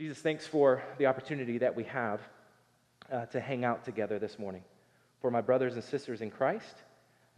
Jesus, thanks for the opportunity that we have uh, to hang out together this morning. For my brothers and sisters in Christ,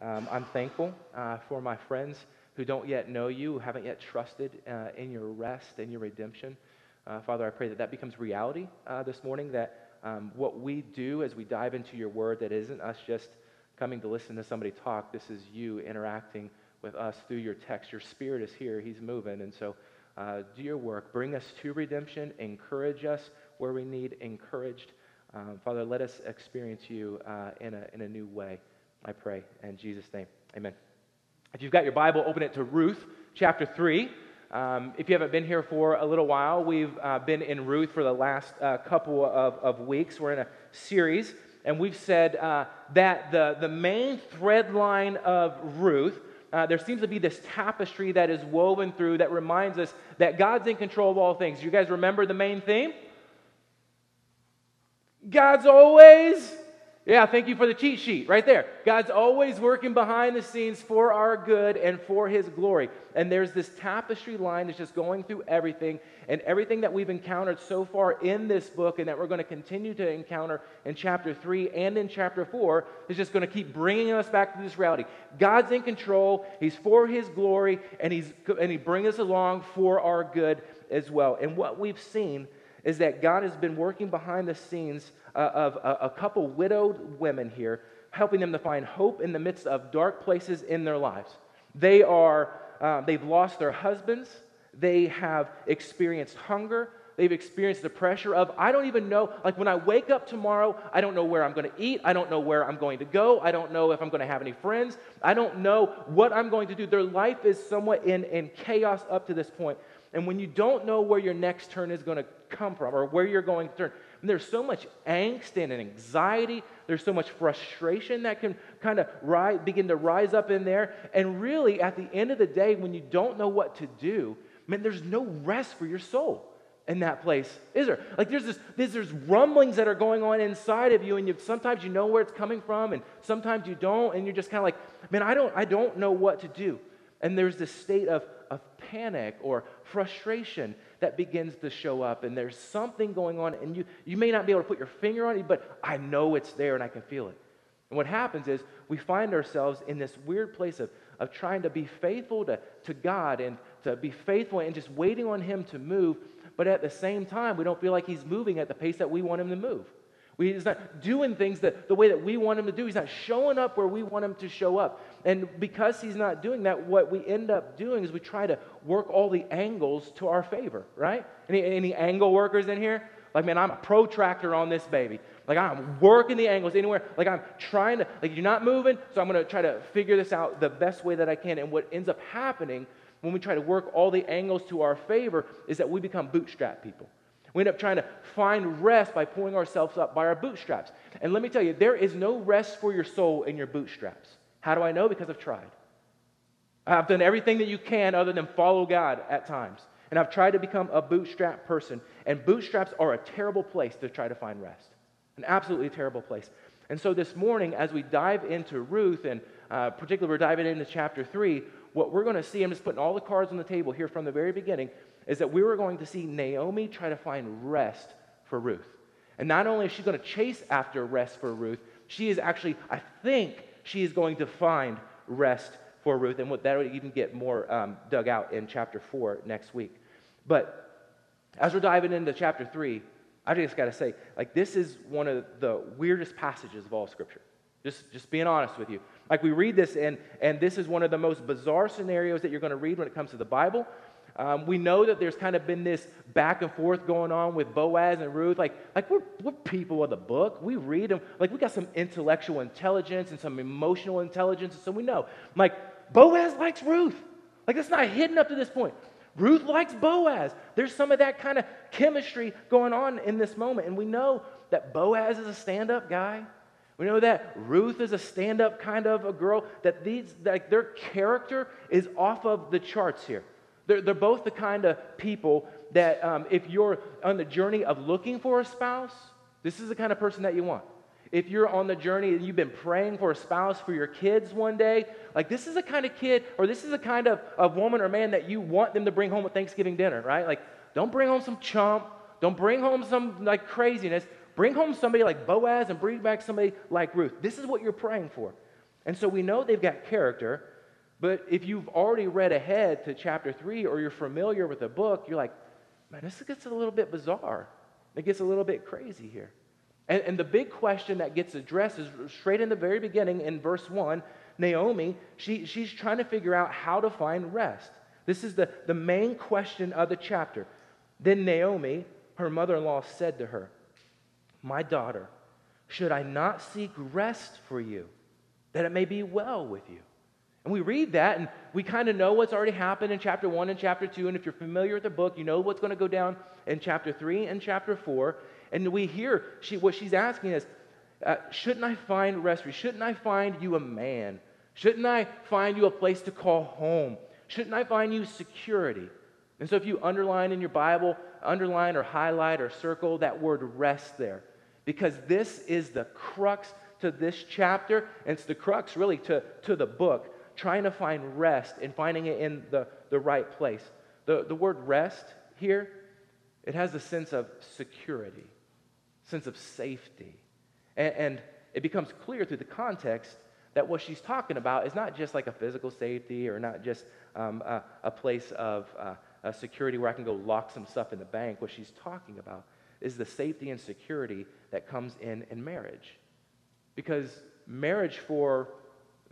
um, I'm thankful uh, for my friends who don't yet know you, who haven't yet trusted uh, in your rest and your redemption. Uh, Father, I pray that that becomes reality uh, this morning, that um, what we do as we dive into your word, that isn't us just coming to listen to somebody talk, this is you interacting with us through your text. Your spirit is here, he's moving. And so, uh, do your work. Bring us to redemption. Encourage us where we need encouraged. Um, Father, let us experience you uh, in, a, in a new way, I pray. In Jesus' name, amen. If you've got your Bible, open it to Ruth chapter 3. Um, if you haven't been here for a little while, we've uh, been in Ruth for the last uh, couple of, of weeks. We're in a series, and we've said uh, that the, the main thread line of Ruth uh, there seems to be this tapestry that is woven through that reminds us that God's in control of all things. You guys remember the main theme? God's always yeah, thank you for the cheat sheet right there. God's always working behind the scenes for our good and for his glory. And there's this tapestry line that's just going through everything and everything that we've encountered so far in this book and that we're going to continue to encounter in chapter 3 and in chapter 4 is just going to keep bringing us back to this reality. God's in control, he's for his glory, and, he's, and he brings us along for our good as well. And what we've seen is that God has been working behind the scenes uh, of a, a couple widowed women here, helping them to find hope in the midst of dark places in their lives. They are, uh, they've lost their husbands, they have experienced hunger, they've experienced the pressure of, I don't even know, like when I wake up tomorrow, I don't know where I'm going to eat. I don't know where I'm going to go. I don't know if I'm going to have any friends. I don't know what I'm going to do. Their life is somewhat in, in chaos up to this point. And when you don't know where your next turn is going to come from or where you're going to turn, there's so much angst and anxiety. There's so much frustration that can kind of begin to rise up in there. And really, at the end of the day, when you don't know what to do, man, there's no rest for your soul in that place, is there? Like there's this, there's, there's rumblings that are going on inside of you, and you, sometimes you know where it's coming from, and sometimes you don't, and you're just kind of like, man, I don't, I don't know what to do. And there's this state of, of panic or frustration that begins to show up and there's something going on and you, you may not be able to put your finger on it but i know it's there and i can feel it. And what happens is we find ourselves in this weird place of, of trying to be faithful to, to god and to be faithful and just waiting on him to move but at the same time we don't feel like he's moving at the pace that we want him to move he's not doing things that, the way that we want him to do. He's not showing up where we want him to show up. And because he's not doing that, what we end up doing is we try to work all the angles to our favor, right? Any, any angle workers in here? Like, man, I'm a protractor on this baby. Like, I'm working the angles anywhere. Like, I'm trying to, like, you're not moving, so I'm going to try to figure this out the best way that I can. And what ends up happening when we try to work all the angles to our favor is that we become bootstrap people. We end up trying to find rest by pulling ourselves up by our bootstraps. And let me tell you, there is no rest for your soul in your bootstraps. How do I know? Because I've tried. I've done everything that you can other than follow God at times. And I've tried to become a bootstrap person. And bootstraps are a terrible place to try to find rest. An absolutely terrible place. And so this morning, as we dive into Ruth, and uh, particularly we're diving into chapter 3, what we're going to see, I'm just putting all the cards on the table here from the very beginning is that we were going to see Naomi try to find rest for Ruth. And not only is she going to chase after rest for Ruth, she is actually, I think, she is going to find rest for Ruth. And that will even get more um, dug out in chapter 4 next week. But as we're diving into chapter 3, I just got to say, like, this is one of the weirdest passages of all Scripture. Just, just being honest with you. Like, we read this, and, and this is one of the most bizarre scenarios that you're going to read when it comes to the Bible. Um, we know that there's kind of been this back and forth going on with Boaz and Ruth. Like, like we're, we're people of the book. We read them. Like, we got some intellectual intelligence and some emotional intelligence. And So we know. Like, Boaz likes Ruth. Like, that's not hidden up to this point. Ruth likes Boaz. There's some of that kind of chemistry going on in this moment. And we know that Boaz is a stand up guy. We know that Ruth is a stand up kind of a girl, that these, like their character is off of the charts here. They're, they're both the kind of people that, um, if you're on the journey of looking for a spouse, this is the kind of person that you want. If you're on the journey and you've been praying for a spouse for your kids one day, like this is the kind of kid or this is the kind of, of woman or man that you want them to bring home at Thanksgiving dinner, right? Like, don't bring home some chump. Don't bring home some like craziness. Bring home somebody like Boaz and bring back somebody like Ruth. This is what you're praying for. And so we know they've got character, but if you've already read ahead to chapter 3 or you're familiar with the book, you're like, man, this gets a little bit bizarre. It gets a little bit crazy here. And, and the big question that gets addressed is straight in the very beginning in verse 1. Naomi, she, she's trying to figure out how to find rest. This is the, the main question of the chapter. Then Naomi, her mother in law, said to her, My daughter, should I not seek rest for you, that it may be well with you? And we read that and we kind of know what's already happened in chapter 1 and chapter 2. And if you're familiar with the book, you know what's going to go down in chapter 3 and chapter 4. And we hear she, what she's asking is, uh, Shouldn't I find rest for you? Shouldn't I find you a man? Shouldn't I find you a place to call home? Shouldn't I find you security? And so if you underline in your Bible, underline or highlight or circle that word rest there, because this is the crux to this chapter, and it's the crux really to, to the book trying to find rest and finding it in the, the right place. The, the word rest here, it has a sense of security, sense of safety. And, and it becomes clear through the context that what she's talking about is not just like a physical safety or not just um, a, a, place of uh, a security where I can go lock some stuff in the bank. What she's talking about is the safety and security that comes in in marriage. Because marriage for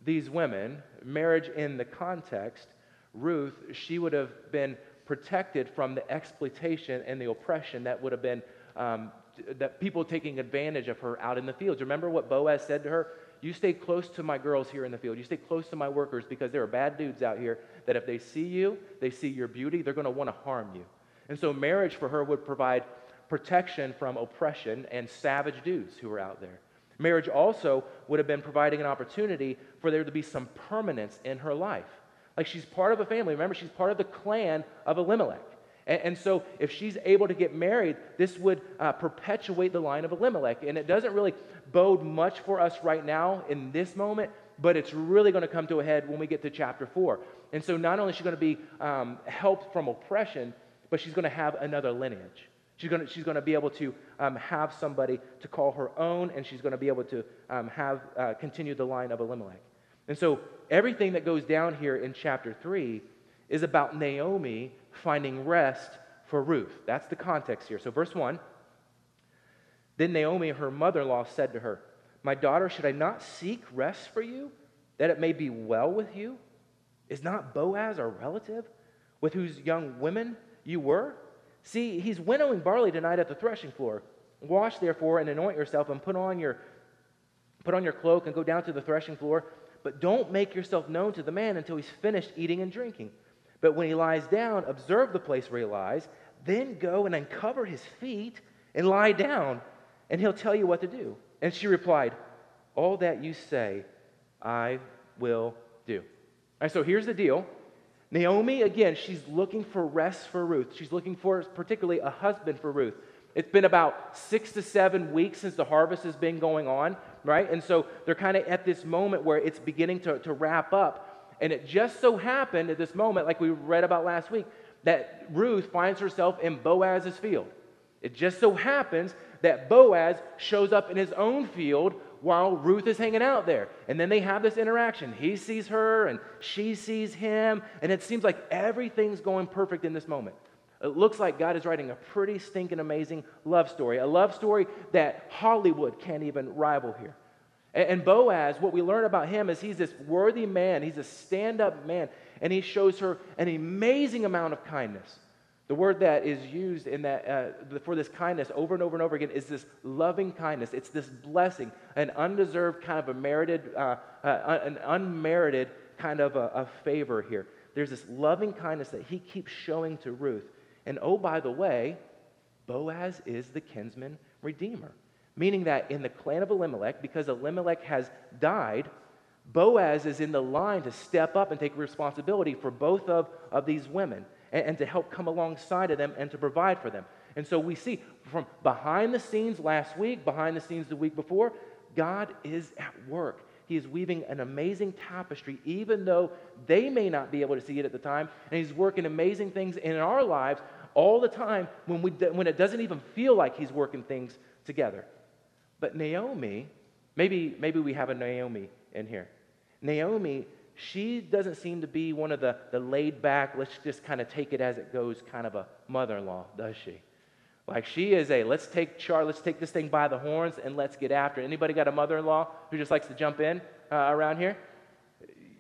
these women, marriage in the context, Ruth, she would have been protected from the exploitation and the oppression that would have been um, that people taking advantage of her out in the fields. Remember what Boaz said to her? You stay close to my girls here in the field. You stay close to my workers because there are bad dudes out here that if they see you, they see your beauty, they're going to want to harm you. And so marriage for her would provide protection from oppression and savage dudes who were out there. Marriage also would have been providing an opportunity for there to be some permanence in her life. Like she's part of a family. Remember, she's part of the clan of Elimelech. And, and so if she's able to get married, this would uh, perpetuate the line of Elimelech. And it doesn't really bode much for us right now in this moment, but it's really going to come to a head when we get to chapter 4. And so not only is she going to be um, helped from oppression, but she's going to have another lineage. She's going she's to be able to um, have somebody to call her own, and she's going to be able to um, have uh, continue the line of Elimelech. And so everything that goes down here in chapter 3 is about Naomi finding rest for Ruth. That's the context here. So, verse 1 Then Naomi, her mother in law, said to her, My daughter, should I not seek rest for you, that it may be well with you? Is not Boaz our relative, with whose young women you were? See, he's winnowing barley tonight at the threshing floor. Wash, therefore, and anoint yourself, and put on your put on your cloak and go down to the threshing floor. But don't make yourself known to the man until he's finished eating and drinking. But when he lies down, observe the place where he lies, then go and uncover his feet and lie down, and he'll tell you what to do. And she replied, All that you say, I will do. All right, so here's the deal. Naomi, again, she's looking for rest for Ruth. She's looking for, particularly, a husband for Ruth. It's been about six to seven weeks since the harvest has been going on, right? And so they're kind of at this moment where it's beginning to, to wrap up. And it just so happened at this moment, like we read about last week, that Ruth finds herself in Boaz's field. It just so happens that Boaz shows up in his own field while Ruth is hanging out there. And then they have this interaction. He sees her and she sees him, and it seems like everything's going perfect in this moment. It looks like God is writing a pretty stinking amazing love story, a love story that Hollywood can't even rival here. And Boaz, what we learn about him is he's this worthy man, he's a stand up man, and he shows her an amazing amount of kindness. The word that is used in that, uh, for this kindness over and over and over again is this loving kindness. It's this blessing, an undeserved kind of a merited, uh, uh, an unmerited kind of a, a favor here. There's this loving kindness that he keeps showing to Ruth. And oh, by the way, Boaz is the kinsman redeemer, meaning that in the clan of Elimelech, because Elimelech has died, Boaz is in the line to step up and take responsibility for both of, of these women and, and to help come alongside of them and to provide for them. And so we see from behind the scenes last week, behind the scenes the week before, God is at work. He is weaving an amazing tapestry, even though they may not be able to see it at the time. And He's working amazing things in our lives all the time when, we, when it doesn't even feel like he's working things together. But Naomi, maybe, maybe we have a Naomi in here. Naomi, she doesn't seem to be one of the, the laid back, let's just kind of take it as it goes kind of a mother in law, does she? Like she is a let's take char, let's take this thing by the horns and let's get after it. Anybody got a mother-in-law who just likes to jump in uh, around here?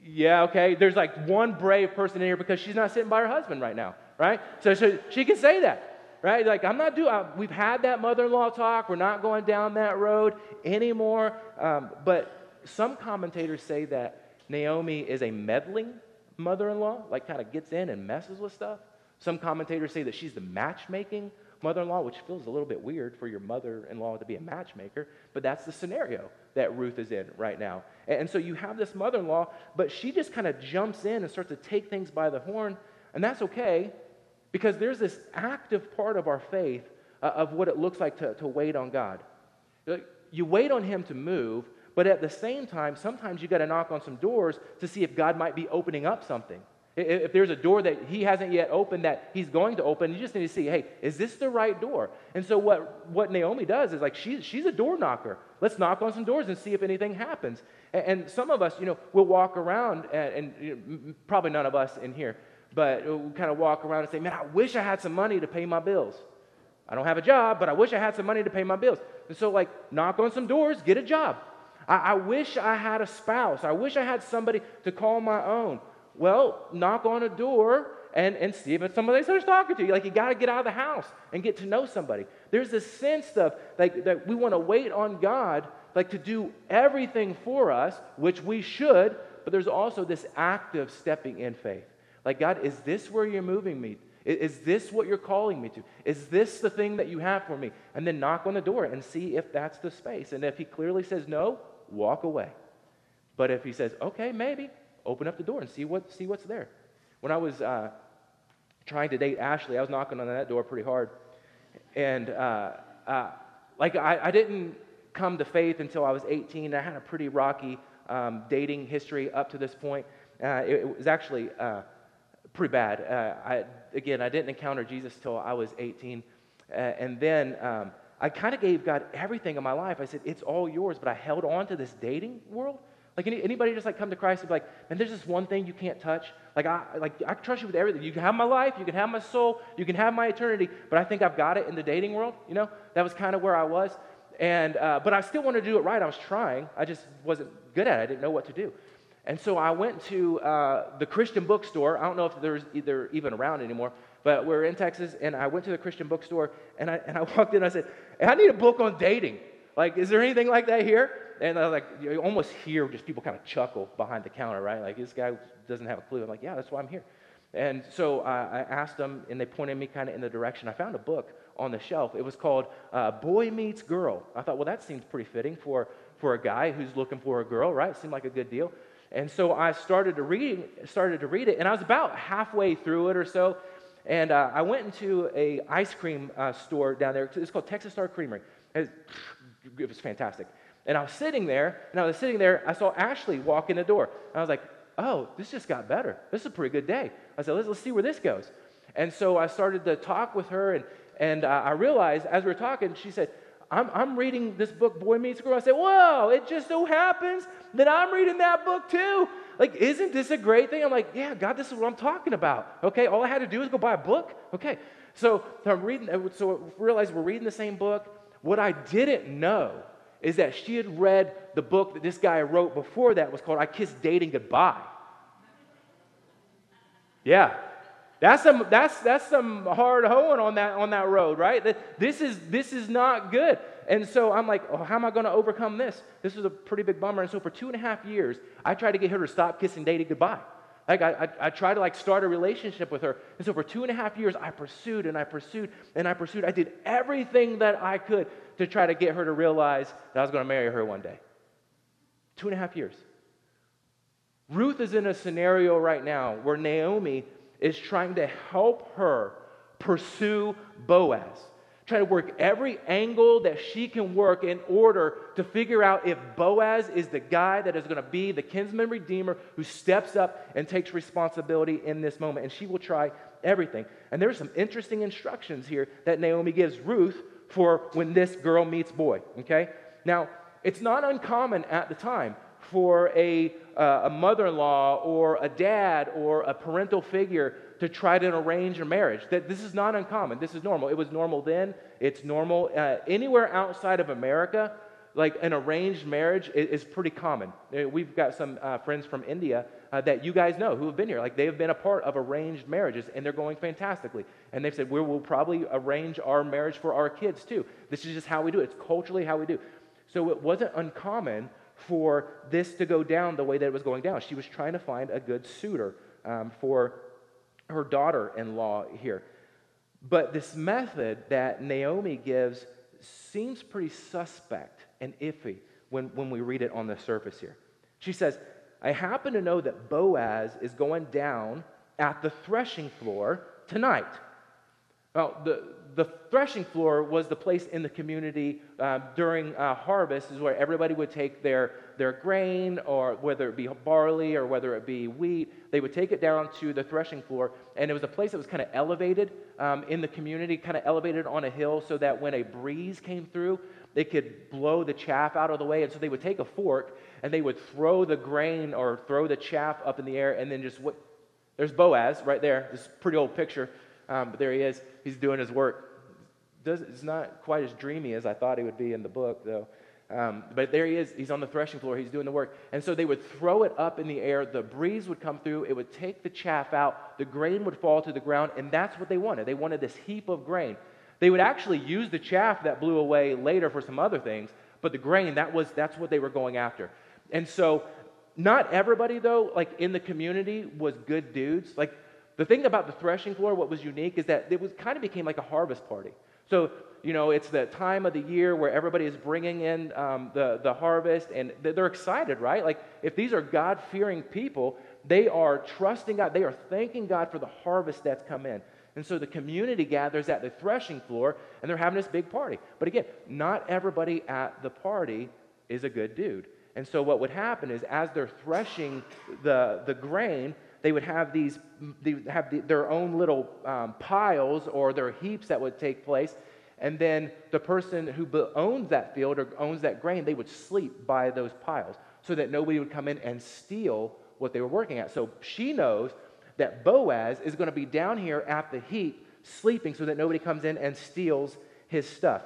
Yeah, okay. There's like one brave person in here because she's not sitting by her husband right now, right? So, so she can say that, right? Like I'm not doing. We've had that mother-in-law talk. We're not going down that road anymore. Um, but some commentators say that Naomi is a meddling mother-in-law, like kind of gets in and messes with stuff. Some commentators say that she's the matchmaking mother in law, which feels a little bit weird for your mother in law to be a matchmaker, but that's the scenario that Ruth is in right now. And so you have this mother in law, but she just kind of jumps in and starts to take things by the horn, and that's okay because there's this active part of our faith uh, of what it looks like to, to wait on God. You wait on Him to move, but at the same time, sometimes you got to knock on some doors to see if God might be opening up something. If there's a door that he hasn't yet opened that he's going to open, you just need to see, hey, is this the right door? And so what, what Naomi does is like she, she's a door knocker. Let's knock on some doors and see if anything happens. And, and some of us, you know, we'll walk around, and, and probably none of us in here, but we'll kind of walk around and say, man, I wish I had some money to pay my bills. I don't have a job, but I wish I had some money to pay my bills. And so, like, knock on some doors, get a job. I, I wish I had a spouse. I wish I had somebody to call my own. Well, knock on a door and, and see if somebody starts talking to you. Like you got to get out of the house and get to know somebody. There's this sense of like that we want to wait on God, like to do everything for us, which we should. But there's also this active stepping in faith. Like God, is this where you're moving me? Is this what you're calling me to? Is this the thing that you have for me? And then knock on the door and see if that's the space. And if he clearly says no, walk away. But if he says, okay, maybe, open up the door and see, what, see what's there. When I was uh, trying to date Ashley, I was knocking on that door pretty hard. And uh, uh, like I, I, didn't come to faith until I was 18. I had a pretty rocky um, dating history up to this point. Uh, it, it, was actually uh, pretty bad. Uh, I, again, I didn't encounter Jesus till I was 18. and then um, I kind of gave God everything in my life. I said, It's all yours, but I held on to this dating world like any, anybody just like come to Christ and be like, man, there's this one thing you can't touch. Like I like I trust you with everything. You can have my life, you can have my soul, you can have my eternity, but I think I've got it in the dating world. You know, that was kind of where I was. And uh, but I still wanted to do it right. I was trying. I just wasn't good at it. I didn't know what to do. And so I went to uh, the Christian bookstore. I don't know if there's either even around anymore, but we're in Texas, and I went to the Christian bookstore, and I and I walked in. and I said, I need a book on dating. Like, is there anything like that here? And I was like, you almost hear just people kind of chuckle behind the counter, right? Like, this guy doesn't have a clue. I'm like, yeah, that's why I'm here. And so uh, I asked them, and they pointed me kind of in the direction. I found a book on the shelf. It was called uh, Boy Meets Girl. I thought, well, that seems pretty fitting for, for a guy who's looking for a girl, right? It seemed like a good deal. And so I started to read, started to read it, and I was about halfway through it or so. And uh, I went into a ice cream uh, store down there. It's called Texas Star Creamery. It was fantastic. And I was sitting there, and I was sitting there, I saw Ashley walk in the door. And I was like, oh, this just got better. This is a pretty good day. I said, let's, let's see where this goes. And so I started to talk with her, and, and uh, I realized as we were talking, she said, I'm, I'm reading this book, Boy Meets Girl. I said, whoa, it just so happens that I'm reading that book too. Like, isn't this a great thing? I'm like, yeah, God, this is what I'm talking about. Okay, all I had to do is go buy a book. Okay, so I'm reading, uh, so I realized we're reading the same book. What I didn't know is that she had read the book that this guy wrote before that was called I Kissed Dating Goodbye. Yeah. That's some, that's, that's some hard hoeing on that, on that road, right? This is, this is not good. And so I'm like, oh, how am I going to overcome this? This was a pretty big bummer. And so for two and a half years, I tried to get her to stop kissing dating goodbye. Like I, I, I, tried to like start a relationship with her. And so for two and a half years, I pursued and I pursued and I pursued. I did everything that I could to try to get her to realize that I was going to marry her one day. Two and a half years. Ruth is in a scenario right now where Naomi is trying to help her pursue Boaz try to work every angle that she can work in order to figure out if Boaz is the guy that is going to be the kinsman redeemer who steps up and takes responsibility in this moment. And she will try everything. And there's some interesting instructions here that Naomi gives Ruth for when this girl meets boy, okay? Now, it's not uncommon at the time for a, uh, a mother in law or a dad or a parental figure to try to arrange a marriage. That this is not uncommon. This is normal. It was normal then. It's normal uh, anywhere outside of America. Like an arranged marriage is, is pretty common. Uh, we've got some uh, friends from India uh, that you guys know who have been here. Like they have been a part of arranged marriages and they're going fantastically. And they've said, we will probably arrange our marriage for our kids too. This is just how we do it. It's culturally how we do. So it wasn't uncommon for this to go down the way that it was going down. She was trying to find a good suitor um, for her daughter in law here. But this method that Naomi gives seems pretty suspect and iffy when, when we read it on the surface here. She says, I happen to know that Boaz is going down at the threshing floor tonight. Well, the, the threshing floor was the place in the community uh, during uh, harvest, is where everybody would take their, their grain, or whether it be barley or whether it be wheat, they would take it down to the threshing floor. And it was a place that was kind of elevated um, in the community, kind of elevated on a hill, so that when a breeze came through, they could blow the chaff out of the way. And so they would take a fork and they would throw the grain or throw the chaff up in the air and then just what. There's Boaz right there, this pretty old picture. Um, but there he is. He's doing his work. Does, it's not quite as dreamy as I thought he would be in the book, though. Um, but there he is. He's on the threshing floor. He's doing the work. And so they would throw it up in the air. The breeze would come through. It would take the chaff out. The grain would fall to the ground. And that's what they wanted. They wanted this heap of grain. They would actually use the chaff that blew away later for some other things. But the grain, that was, that's what they were going after. And so not everybody, though, like in the community was good dudes. Like the thing about the threshing floor, what was unique is that it was kind of became like a harvest party. So, you know, it's the time of the year where everybody is bringing in um, the, the harvest and they're excited, right? Like, if these are God fearing people, they are trusting God, they are thanking God for the harvest that's come in. And so the community gathers at the threshing floor and they're having this big party. But again, not everybody at the party is a good dude. And so what would happen is as they're threshing the, the grain, they would have these, they have the, their own little um, piles or their heaps that would take place. And then the person who owns that field or owns that grain, they would sleep by those piles so that nobody would come in and steal what they were working at. So she knows that Boaz is going to be down here at the heap sleeping so that nobody comes in and steals his stuff.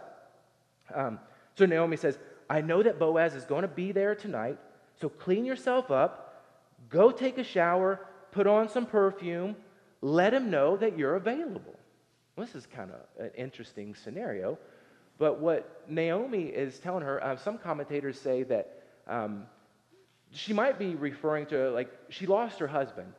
Um, so Naomi says, I know that Boaz is going to be there tonight, so clean yourself up, go take a shower, put on some perfume, let him know that you're available. This is kind of an interesting scenario. But what Naomi is telling her, uh, some commentators say that um, she might be referring to, like, she lost her husband.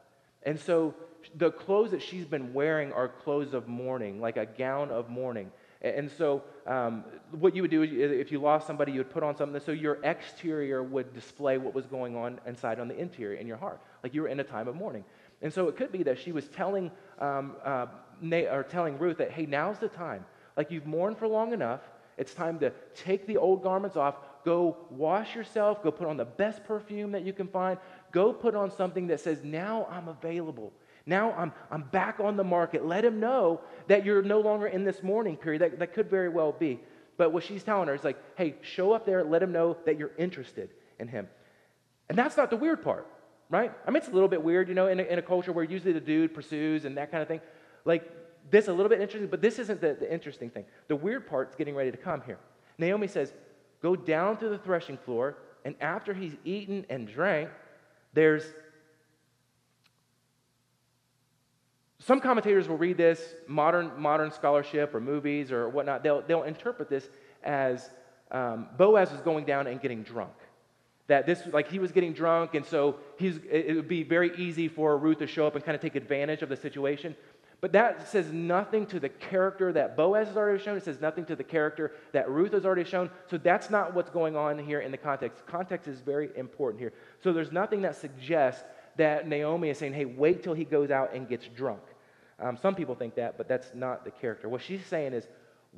And so the clothes that she's been wearing are clothes of mourning, like a gown of mourning. And so, um, what you would do is, if you lost somebody, you would put on something so your exterior would display what was going on inside on the interior in your heart, like you were in a time of mourning. And so, it could be that she was telling, um, uh, or telling Ruth that, hey, now's the time. Like you've mourned for long enough. It's time to take the old garments off, go wash yourself, go put on the best perfume that you can find, go put on something that says, now I'm available. Now I'm, I'm back on the market. Let him know that you're no longer in this mourning period. That, that could very well be. But what she's telling her is like, hey, show up there, let him know that you're interested in him. And that's not the weird part, right? I mean, it's a little bit weird, you know, in a, in a culture where usually the dude pursues and that kind of thing. Like, this a little bit interesting, but this isn't the, the interesting thing. The weird part's getting ready to come here. Naomi says, go down to the threshing floor, and after he's eaten and drank, there's Some commentators will read this, modern, modern scholarship or movies or whatnot, they'll, they'll interpret this as um, Boaz is going down and getting drunk. That this, like he was getting drunk, and so he's, it would be very easy for Ruth to show up and kind of take advantage of the situation. But that says nothing to the character that Boaz has already shown. It says nothing to the character that Ruth has already shown. So that's not what's going on here in the context. Context is very important here. So there's nothing that suggests that Naomi is saying, hey, wait till he goes out and gets drunk. Um, some people think that, but that's not the character. What she's saying is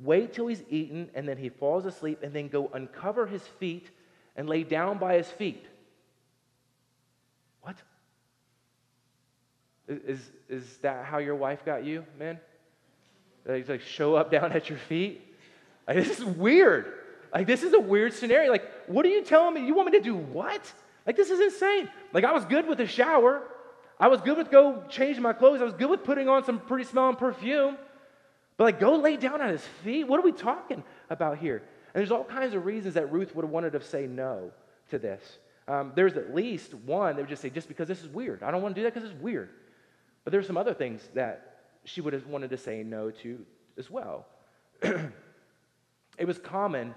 wait till he's eaten and then he falls asleep and then go uncover his feet and lay down by his feet. What? Is, is that how your wife got you, man? They like show up down at your feet? Like, this is weird. Like, this is a weird scenario. Like, what are you telling me? You want me to do what? Like, this is insane. Like, I was good with a shower. I was good with go changing my clothes. I was good with putting on some pretty smelling perfume. But like, go lay down at his feet. What are we talking about here? And there's all kinds of reasons that Ruth would have wanted to say no to this. Um, there's at least one that would just say, just because this is weird. I don't want to do that because it's weird. But there's some other things that she would have wanted to say no to as well. it was common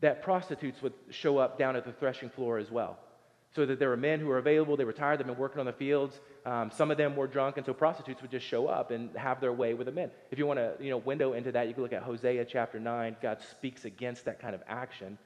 that prostitutes would show up down at the threshing floor as well. So that there were men who were available, they were tired, they've been working on the fields. Um, some of them were drunk, and so prostitutes would just show up and have their way with the men. If you want to, you know, window into that, you can look at Hosea chapter 9. God speaks against that kind of action.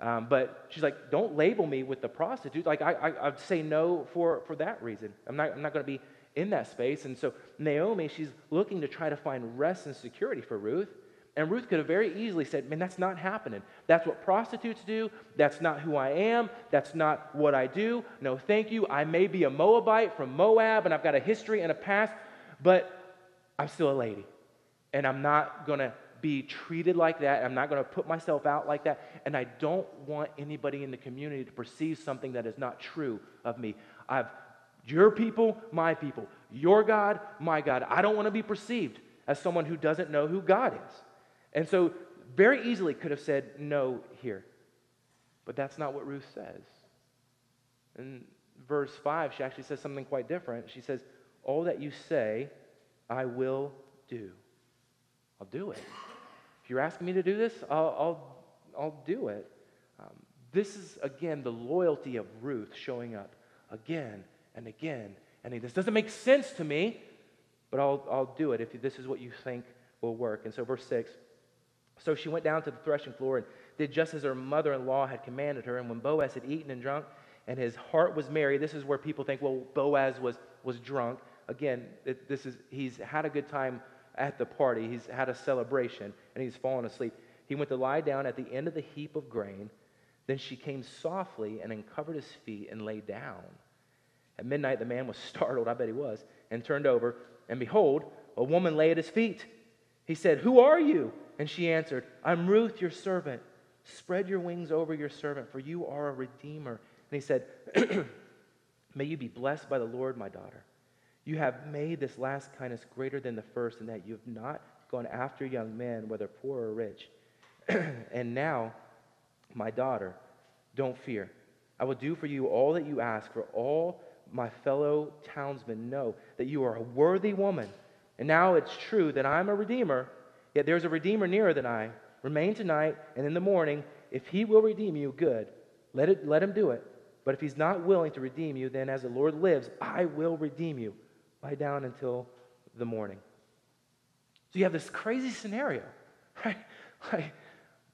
Um, but she's like, don't label me with the prostitute. Like, I, I, I'd say no for, for that reason. I'm not, I'm not going to be in that space. And so Naomi, she's looking to try to find rest and security for Ruth. And Ruth could have very easily said, Man, that's not happening. That's what prostitutes do. That's not who I am. That's not what I do. No, thank you. I may be a Moabite from Moab, and I've got a history and a past, but I'm still a lady. And I'm not going to be treated like that. I'm not going to put myself out like that. And I don't want anybody in the community to perceive something that is not true of me. I've your people, my people. Your God, my God. I don't want to be perceived as someone who doesn't know who God is. And so, very easily could have said no here. But that's not what Ruth says. In verse 5, she actually says something quite different. She says, All that you say, I will do. I'll do it. If you're asking me to do this, I'll, I'll, I'll do it. Um, this is, again, the loyalty of Ruth showing up again and again. And this doesn't make sense to me, but I'll, I'll do it if this is what you think will work. And so, verse 6 So she went down to the threshing floor and did just as her mother in law had commanded her. And when Boaz had eaten and drunk, and his heart was merry, this is where people think, well, Boaz was, was drunk. Again, it, this is, he's had a good time at the party, he's had a celebration, and he's fallen asleep. He went to lie down at the end of the heap of grain. Then she came softly and uncovered his feet and lay down. At midnight, the man was startled, I bet he was, and turned over, and behold, a woman lay at his feet. He said, Who are you? And she answered, I'm Ruth, your servant. Spread your wings over your servant, for you are a redeemer. And he said, May you be blessed by the Lord, my daughter. You have made this last kindness greater than the first, in that you have not gone after young men, whether poor or rich. and now, my daughter, don't fear. I will do for you all that you ask, for all my fellow townsmen know that you are a worthy woman. And now it's true that I'm a redeemer, yet there's a redeemer nearer than I. Remain tonight, and in the morning, if he will redeem you, good. Let, it, let him do it. But if he's not willing to redeem you, then as the Lord lives, I will redeem you. Lie down until the morning. So you have this crazy scenario, right? Like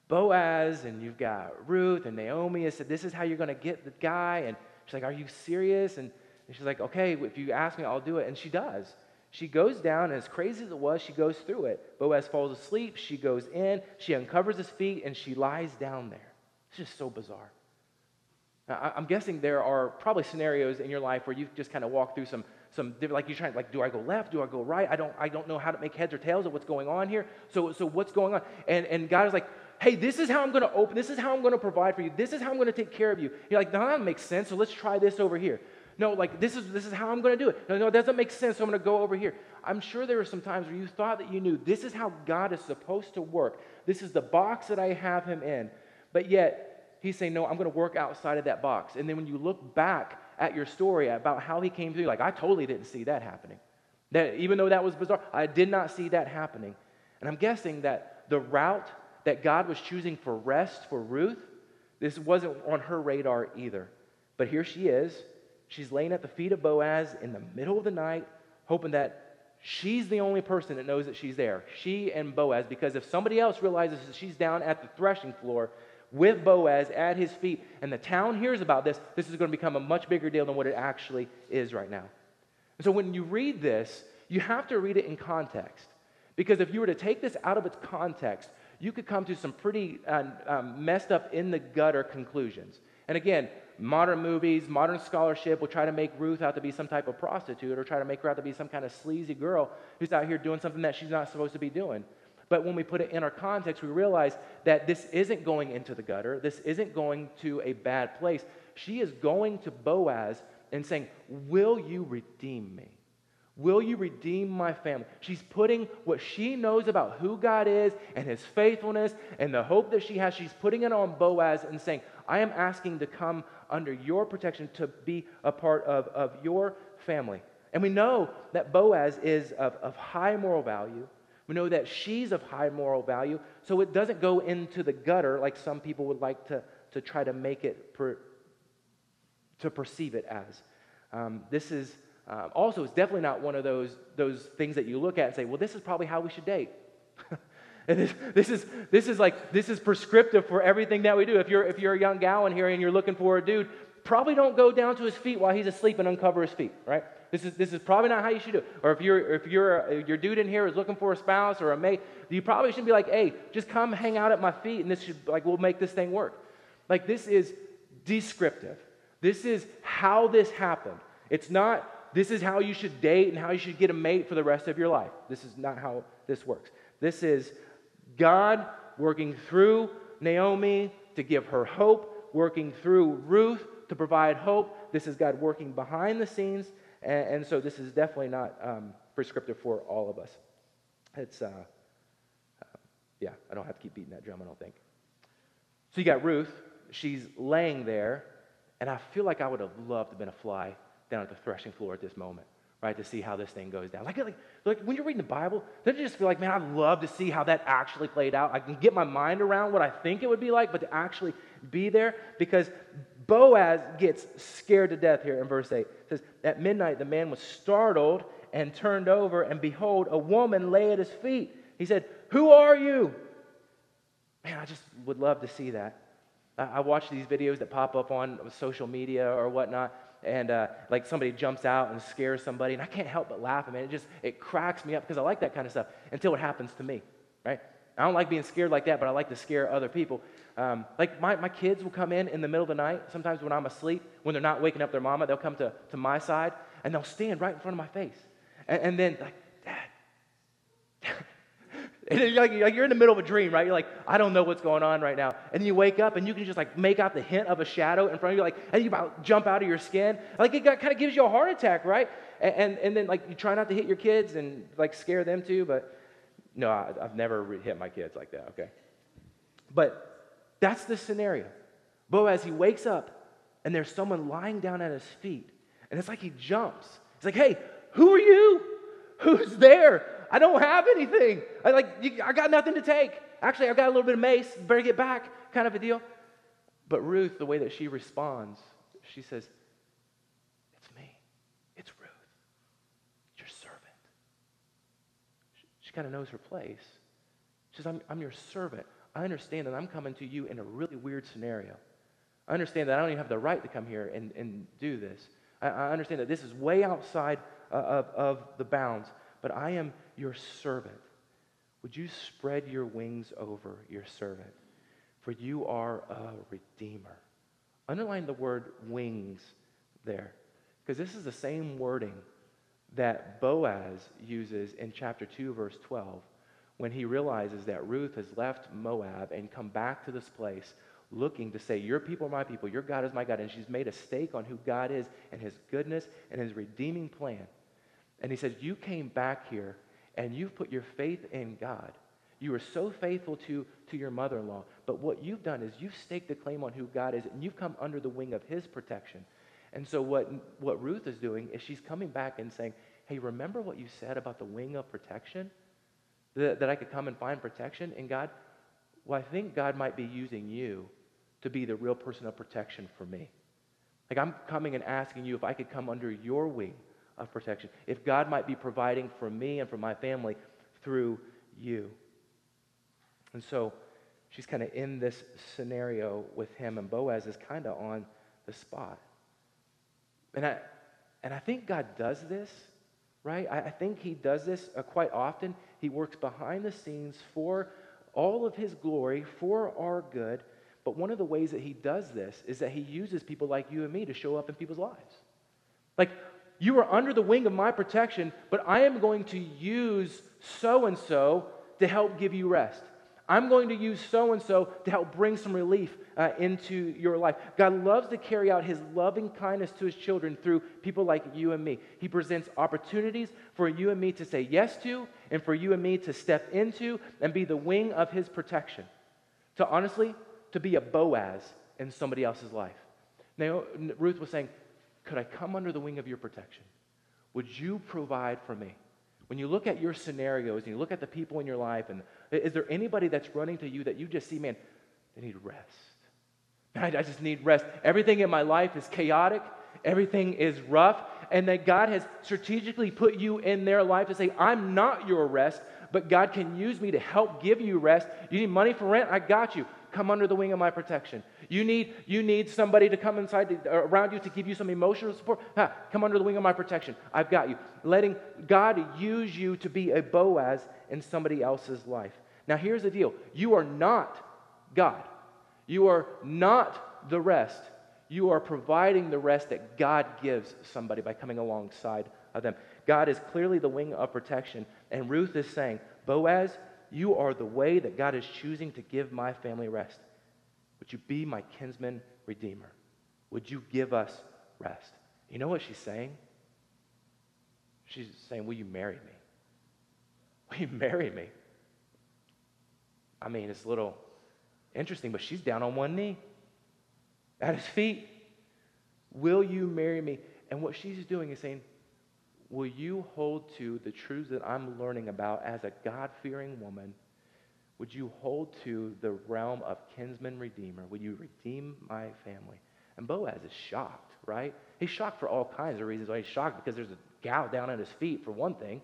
Boaz, and you've got Ruth and Naomi has said, This is how you're going to get the guy. And she's like, Are you serious? And and she's like, okay, if you ask me, I'll do it. And she does. She goes down, and as crazy as it was, she goes through it. Boaz falls asleep. She goes in. She uncovers his feet, and she lies down there. It's just so bizarre. Now, I'm guessing there are probably scenarios in your life where you just kind of walk through some, some like you're trying, like, do I go left? Do I go right? I don't, I don't know how to make heads or tails of what's going on here. So, so what's going on? And, and God is like, hey, this is how I'm going to open. This is how I'm going to provide for you. This is how I'm going to take care of you. You're like, no, that makes sense. So let's try this over here. No, like this is this is how I'm going to do it. No, no, it doesn't make sense. So I'm going to go over here. I'm sure there were some times where you thought that you knew this is how God is supposed to work. This is the box that I have him in. But yet he's saying, No, I'm going to work outside of that box. And then when you look back at your story about how he came through, like I totally didn't see that happening. That even though that was bizarre, I did not see that happening. And I'm guessing that the route that God was choosing for rest for Ruth, this wasn't on her radar either. But here she is She's laying at the feet of Boaz in the middle of the night, hoping that she's the only person that knows that she's there. She and Boaz, because if somebody else realizes that she's down at the threshing floor with Boaz at his feet, and the town hears about this, this is going to become a much bigger deal than what it actually is right now. And so when you read this, you have to read it in context. Because if you were to take this out of its context, you could come to some pretty uh, um, messed up in the gutter conclusions. And again, modern movies, modern scholarship will try to make Ruth out to be some type of prostitute or try to make her out to be some kind of sleazy girl who's out here doing something that she's not supposed to be doing. But when we put it in our context, we realize that this isn't going into the gutter. This isn't going to a bad place. She is going to Boaz and saying, Will you redeem me? Will you redeem my family? She's putting what she knows about who God is and his faithfulness and the hope that she has, she's putting it on Boaz and saying, I am asking to come under your protection to be a part of, of your family. And we know that Boaz is of, of high moral value. We know that she's of high moral value, so it doesn't go into the gutter like some people would like to, to try to make it, per, to perceive it as. Um, this is um, also, it's definitely not one of those, those things that you look at and say, well, this is probably how we should date. and this, this, is, this is like, this is prescriptive for everything that we do. If you're, if you're a young gal in here and you're looking for a dude, probably don't go down to his feet while he's asleep and uncover his feet, right? This is, this is probably not how you should do it. Or if, you're, if you're, your dude in here is looking for a spouse or a mate, you probably shouldn't be like, hey, just come hang out at my feet and this should, like, we'll make this thing work. Like, this is descriptive. This is how this happened. It's not this is how you should date and how you should get a mate for the rest of your life. This is not how this works. This is God working through Naomi to give her hope, working through Ruth to provide hope. This is God working behind the scenes. And, and so this is definitely not um, prescriptive for all of us. It's, uh, uh, yeah, I don't have to keep beating that drum, I don't think. So you got Ruth. She's laying there, and I feel like I would have loved to have been a fly down at the threshing floor at this moment, right, to see how this thing goes down. Like, like, like when you're reading the Bible, don't you just feel like, man, I'd love to see how that actually played out? I can get my mind around what I think it would be like, but to actually be there, because Boaz gets scared to death here in verse 8. It says, At midnight, the man was startled and turned over, and behold, a woman lay at his feet. He said, Who are you? Man, I just would love to see that. I watch these videos that pop up on social media or whatnot, and uh, like somebody jumps out and scares somebody, and I can't help but laugh. I mean, it just it cracks me up because I like that kind of stuff until it happens to me, right? I don't like being scared like that, but I like to scare other people. Um, like my, my kids will come in in the middle of the night, sometimes when I'm asleep, when they're not waking up their mama, they'll come to, to my side and they'll stand right in front of my face. And, and then, like, and like, you're in the middle of a dream, right? You're like, I don't know what's going on right now. And you wake up and you can just like make out the hint of a shadow in front of you, like, and you about jump out of your skin. Like it kind of gives you a heart attack, right? And, and, and, then like you try not to hit your kids and like scare them too, but no, I, have never hit my kids like that, okay? But that's the scenario. Boaz, he wakes up and there's someone lying down at his feet. And it's like he jumps. It's like, hey, who are you? Who's there? I don't have anything. I like you, I got nothing to take. Actually, I've got a little bit of mace. Better get back, kind of a deal. But Ruth, the way that she responds, she says, "It's me. It's Ruth, your servant." She, she kind of knows her place. She says, I'm, "I'm your servant. I understand that I'm coming to you in a really weird scenario. I understand that I don't even have the right to come here and, and do this. I, I understand that this is way outside uh, of, of the bounds, but I am your servant. Would you spread your wings over your servant? For you are a redeemer. Underline the word wings there, because this is the same wording that Boaz uses in chapter 2, verse 12, when he realizes that Ruth has left Moab and come back to this place looking to say, Your people are my people, your God is my God. And she's made a stake on who God is and his goodness and his redeeming plan. And he says, You came back here and you've put your faith in God. You are so faithful to, to your mother in law. But what you've done is you've staked a claim on who God is, and you've come under the wing of his protection. And so, what, what Ruth is doing is she's coming back and saying, Hey, remember what you said about the wing of protection? That, that I could come and find protection in God? Well, I think God might be using you to be the real person of protection for me. Like, I'm coming and asking you if I could come under your wing of protection. If God might be providing for me and for my family through you. And so she's kind of in this scenario with him, and Boaz is kind of on the spot. And I, and I think God does this, right? I, I think He does this uh, quite often. He works behind the scenes for all of His glory, for our good. But one of the ways that he does this is that he uses people like you and me to show up in people's lives. Like, you are under the wing of my protection, but I am going to use so and so to help give you rest. I'm going to use so and so to help bring some relief uh, into your life. God loves to carry out his loving kindness to his children through people like you and me. He presents opportunities for you and me to say yes to, and for you and me to step into and be the wing of his protection. To honestly, to be a Boaz in somebody else's life. Now, Ruth was saying, Could I come under the wing of your protection? Would you provide for me? When you look at your scenarios and you look at the people in your life, and is there anybody that's running to you that you just see, man, they need rest? Man, I, I just need rest. Everything in my life is chaotic, everything is rough, and that God has strategically put you in their life to say, I'm not your rest, but God can use me to help give you rest. You need money for rent? I got you come under the wing of my protection. You need, you need somebody to come inside to, uh, around you to give you some emotional support. Come under the wing of my protection. I've got you. Letting God use you to be a Boaz in somebody else's life. Now, here's the deal you are not God, you are not the rest. You are providing the rest that God gives somebody by coming alongside of them. God is clearly the wing of protection. And Ruth is saying, Boaz, you are the way that God is choosing to give my family rest. Would you be my kinsman redeemer? Would you give us rest? You know what she's saying? She's saying, Will you marry me? Will you marry me? I mean, it's a little interesting, but she's down on one knee at his feet. Will you marry me? And what she's doing is saying, Will you hold to the truths that I'm learning about as a God fearing woman? Would you hold to the realm of kinsman redeemer? Would you redeem my family? And Boaz is shocked, right? He's shocked for all kinds of reasons. He's shocked because there's a gal down at his feet, for one thing.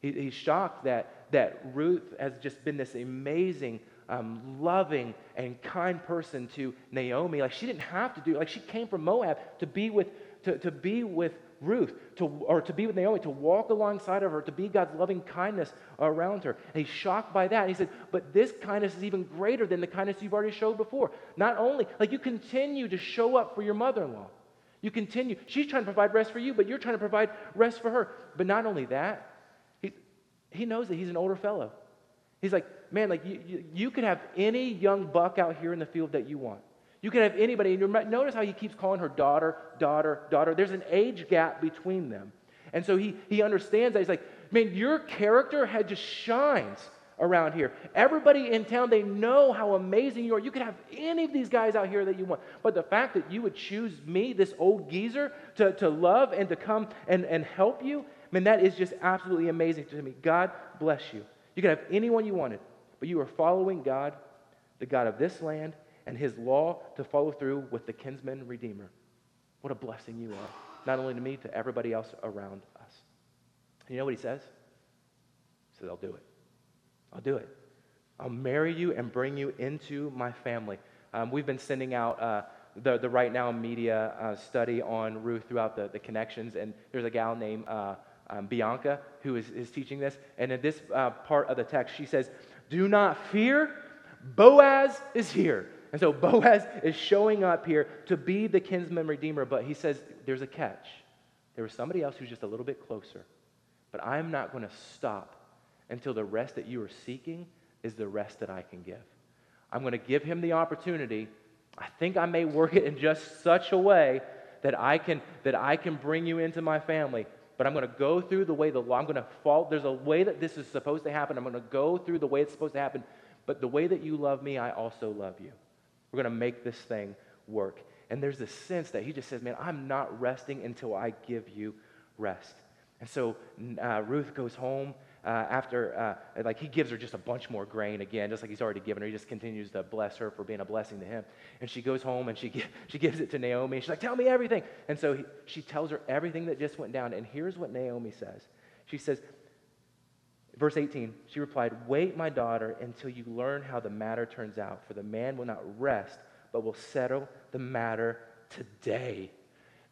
He, he's shocked that, that Ruth has just been this amazing, um, loving, and kind person to Naomi. Like she didn't have to do. Like she came from Moab to be with to, to be with Ruth, to, or to be with Naomi, to walk alongside of her, to be God's loving kindness around her. And he's shocked by that. he said, But this kindness is even greater than the kindness you've already showed before. Not only, like you continue to show up for your mother in law. You continue. She's trying to provide rest for you, but you're trying to provide rest for her. But not only that, he, he knows that he's an older fellow. He's like, man, like you, you, you could have any young buck out here in the field that you want. You can have anybody, and notice how he keeps calling her daughter, daughter, daughter. There's an age gap between them. And so he, he understands that. He's like, man, your character had just shines around here. Everybody in town, they know how amazing you are. You could have any of these guys out here that you want. But the fact that you would choose me, this old geezer, to, to love and to come and, and help you, man, that is just absolutely amazing to me. God bless you. You could have anyone you wanted, but you are following God, the God of this land and his law to follow through with the kinsman redeemer. What a blessing you are, not only to me, to everybody else around us. You know what he says? He says, I'll do it. I'll do it. I'll marry you and bring you into my family. Um, we've been sending out uh, the, the Right Now Media uh, study on Ruth throughout the, the connections, and there's a gal named uh, um, Bianca who is, is teaching this. And in this uh, part of the text, she says, Do not fear, Boaz is here. And so Boaz is showing up here to be the kinsman redeemer, but he says there's a catch. There was somebody else who's just a little bit closer. But I'm not going to stop until the rest that you are seeking is the rest that I can give. I'm going to give him the opportunity. I think I may work it in just such a way that I can that I can bring you into my family. But I'm going to go through the way the law. I'm going to fall. There's a way that this is supposed to happen. I'm going to go through the way it's supposed to happen. But the way that you love me, I also love you. We're going to make this thing work. And there's this sense that he just says, Man, I'm not resting until I give you rest. And so uh, Ruth goes home uh, after, uh, like, he gives her just a bunch more grain again, just like he's already given her. He just continues to bless her for being a blessing to him. And she goes home and she, give, she gives it to Naomi. She's like, Tell me everything. And so he, she tells her everything that just went down. And here's what Naomi says She says, Verse 18, she replied, Wait, my daughter, until you learn how the matter turns out, for the man will not rest, but will settle the matter today.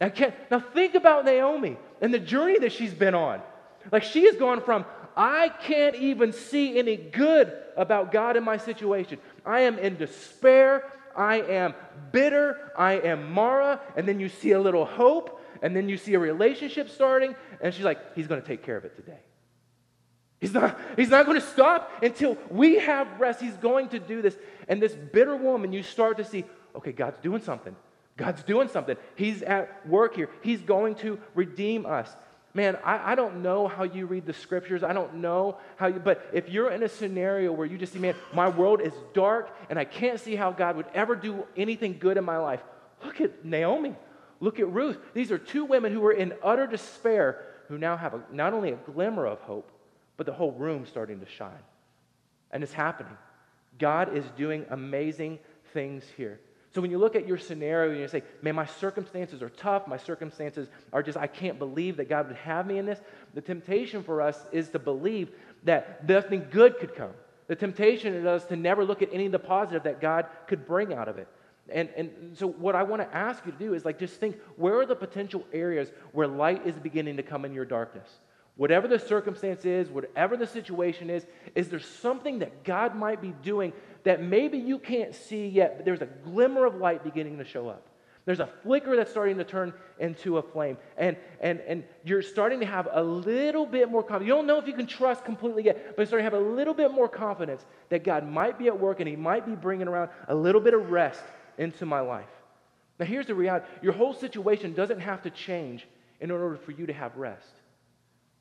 Now, now think about Naomi and the journey that she's been on. Like she has gone from, I can't even see any good about God in my situation. I am in despair. I am bitter, I am Mara, and then you see a little hope, and then you see a relationship starting, and she's like, He's going to take care of it today. He's not, he's not going to stop until we have rest. He's going to do this. And this bitter woman, you start to see, okay, God's doing something. God's doing something. He's at work here. He's going to redeem us. Man, I, I don't know how you read the scriptures. I don't know how you, but if you're in a scenario where you just see, man, my world is dark and I can't see how God would ever do anything good in my life, look at Naomi. Look at Ruth. These are two women who were in utter despair who now have a, not only a glimmer of hope, but the whole room's starting to shine. And it's happening. God is doing amazing things here. So when you look at your scenario and you say, man, my circumstances are tough, my circumstances are just, I can't believe that God would have me in this, the temptation for us is to believe that nothing good could come. The temptation is to never look at any of the positive that God could bring out of it. And, and so what I want to ask you to do is like just think where are the potential areas where light is beginning to come in your darkness? Whatever the circumstance is, whatever the situation is, is there something that God might be doing that maybe you can't see yet, but there's a glimmer of light beginning to show up? There's a flicker that's starting to turn into a flame. And, and, and you're starting to have a little bit more confidence. You don't know if you can trust completely yet, but you're starting to have a little bit more confidence that God might be at work and He might be bringing around a little bit of rest into my life. Now, here's the reality your whole situation doesn't have to change in order for you to have rest.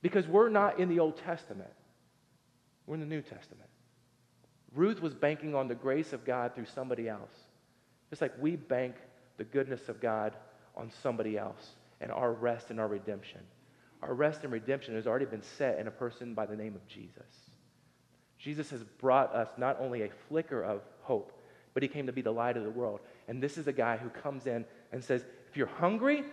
Because we're not in the Old Testament, we're in the New Testament. Ruth was banking on the grace of God through somebody else. Just like we bank the goodness of God on somebody else and our rest and our redemption. Our rest and redemption has already been set in a person by the name of Jesus. Jesus has brought us not only a flicker of hope, but he came to be the light of the world. And this is a guy who comes in and says, if you're hungry,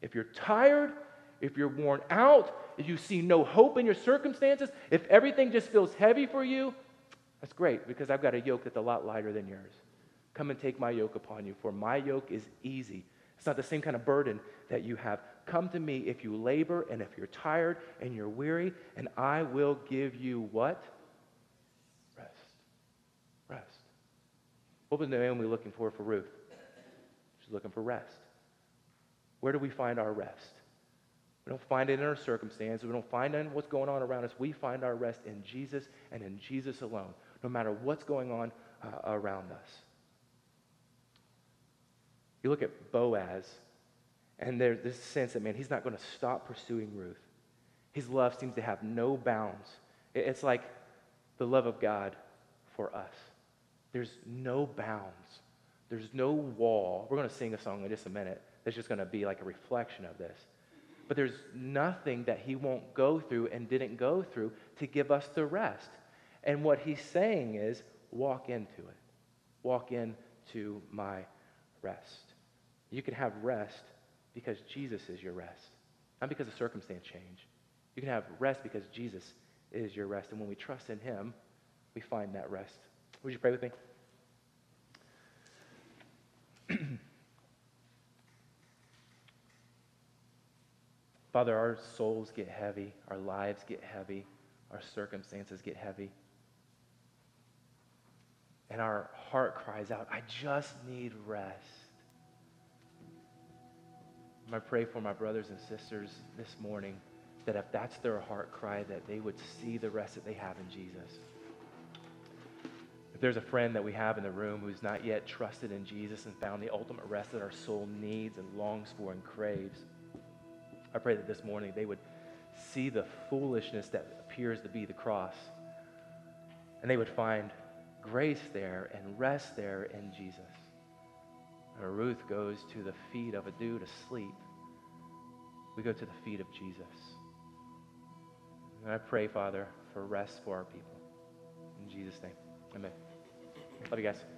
if you're tired, if you're worn out, if you see no hope in your circumstances, if everything just feels heavy for you, that's great because I've got a yoke that's a lot lighter than yours. Come and take my yoke upon you, for my yoke is easy. It's not the same kind of burden that you have. Come to me if you labor and if you're tired and you're weary, and I will give you what? Rest. Rest. What was Naomi looking for for Ruth? She's looking for rest. Where do we find our rest? We don't find it in our circumstances. We don't find it in what's going on around us. We find our rest in Jesus and in Jesus alone, no matter what's going on uh, around us. You look at Boaz, and there's this sense that, man, he's not going to stop pursuing Ruth. His love seems to have no bounds. It's like the love of God for us. There's no bounds, there's no wall. We're going to sing a song in just a minute that's just going to be like a reflection of this. But there's nothing that he won't go through and didn't go through to give us the rest. And what he's saying is, walk into it. Walk into my rest. You can have rest because Jesus is your rest, not because of circumstance change. You can have rest because Jesus is your rest. And when we trust in him, we find that rest. Would you pray with me? Father, our souls get heavy, our lives get heavy, our circumstances get heavy. And our heart cries out, I just need rest. I pray for my brothers and sisters this morning that if that's their heart cry, that they would see the rest that they have in Jesus. If there's a friend that we have in the room who's not yet trusted in Jesus and found the ultimate rest that our soul needs and longs for and craves, I pray that this morning they would see the foolishness that appears to be the cross. And they would find grace there and rest there in Jesus. And Ruth goes to the feet of a dude asleep. We go to the feet of Jesus. And I pray, Father, for rest for our people. In Jesus' name. Amen. Love you guys.